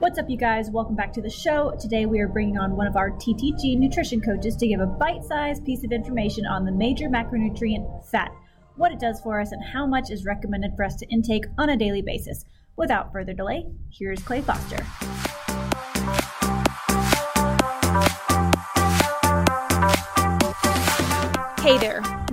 What's up, you guys? Welcome back to the show. Today, we are bringing on one of our TTG nutrition coaches to give a bite sized piece of information on the major macronutrient fat, what it does for us, and how much is recommended for us to intake on a daily basis. Without further delay, here's Clay Foster.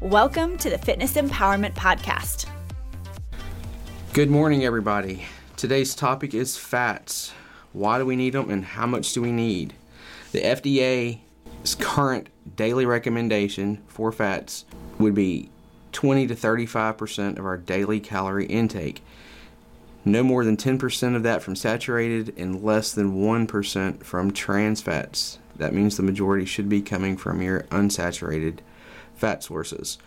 Welcome to the Fitness Empowerment Podcast. Good morning, everybody. Today's topic is fats. Why do we need them and how much do we need? The FDA's current daily recommendation for fats would be 20 to 35% of our daily calorie intake. No more than 10% of that from saturated and less than 1% from trans fats. That means the majority should be coming from your unsaturated fat sources.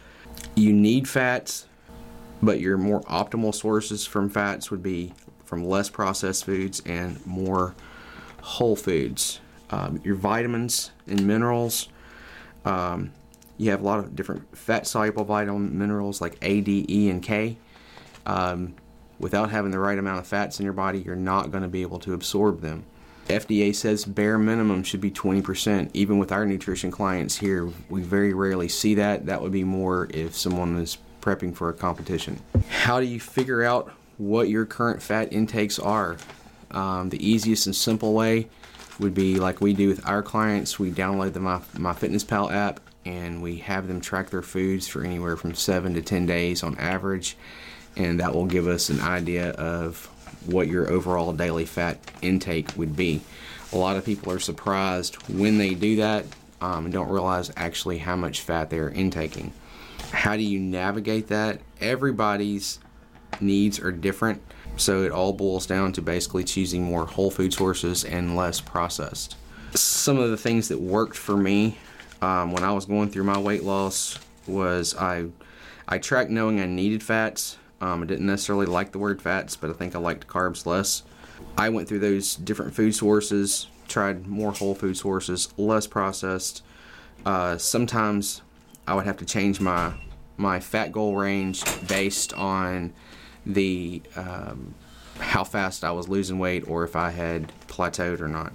You need fats, but your more optimal sources from fats would be from less processed foods and more whole foods. Um, your vitamins and minerals. Um, you have a lot of different fat soluble vitamin minerals like A, D, E, and K. Um, without having the right amount of fats in your body, you're not going to be able to absorb them. FDA says bare minimum should be 20%. Even with our nutrition clients here, we very rarely see that. That would be more if someone is prepping for a competition. How do you figure out what your current fat intakes are? Um, the easiest and simple way would be like we do with our clients. We download the My, MyFitnessPal app and we have them track their foods for anywhere from seven to 10 days on average. And that will give us an idea of what your overall daily fat intake would be. A lot of people are surprised when they do that um, and don't realize actually how much fat they're intaking. How do you navigate that? Everybody's needs are different, so it all boils down to basically choosing more whole food sources and less processed. Some of the things that worked for me um, when I was going through my weight loss was I I tracked knowing I needed fats um, I didn't necessarily like the word fats, but I think I liked carbs less. I went through those different food sources, tried more whole food sources, less processed. Uh, sometimes I would have to change my my fat goal range based on the um, how fast I was losing weight or if I had plateaued or not.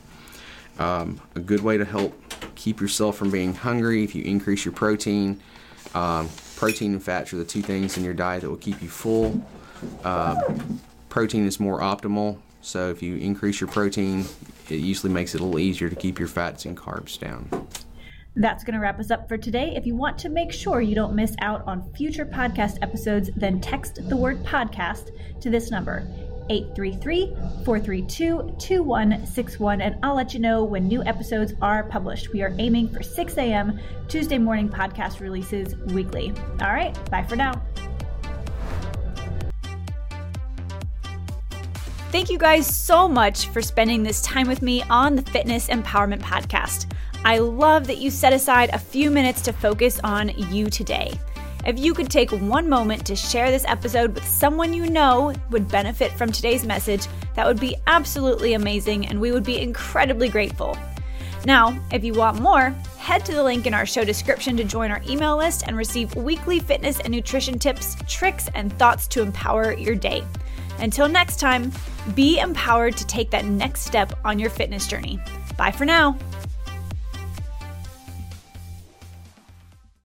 Um, a good way to help keep yourself from being hungry if you increase your protein. Um, protein and fats are the two things in your diet that will keep you full. Uh, protein is more optimal, so if you increase your protein, it usually makes it a little easier to keep your fats and carbs down. That's going to wrap us up for today. If you want to make sure you don't miss out on future podcast episodes, then text the word podcast to this number 833 432 2161, and I'll let you know when new episodes are published. We are aiming for 6 a.m. Tuesday morning podcast releases weekly. All right, bye for now. Thank you guys so much for spending this time with me on the Fitness Empowerment Podcast. I love that you set aside a few minutes to focus on you today. If you could take one moment to share this episode with someone you know would benefit from today's message, that would be absolutely amazing and we would be incredibly grateful. Now, if you want more, head to the link in our show description to join our email list and receive weekly fitness and nutrition tips, tricks, and thoughts to empower your day. Until next time, be empowered to take that next step on your fitness journey. Bye for now.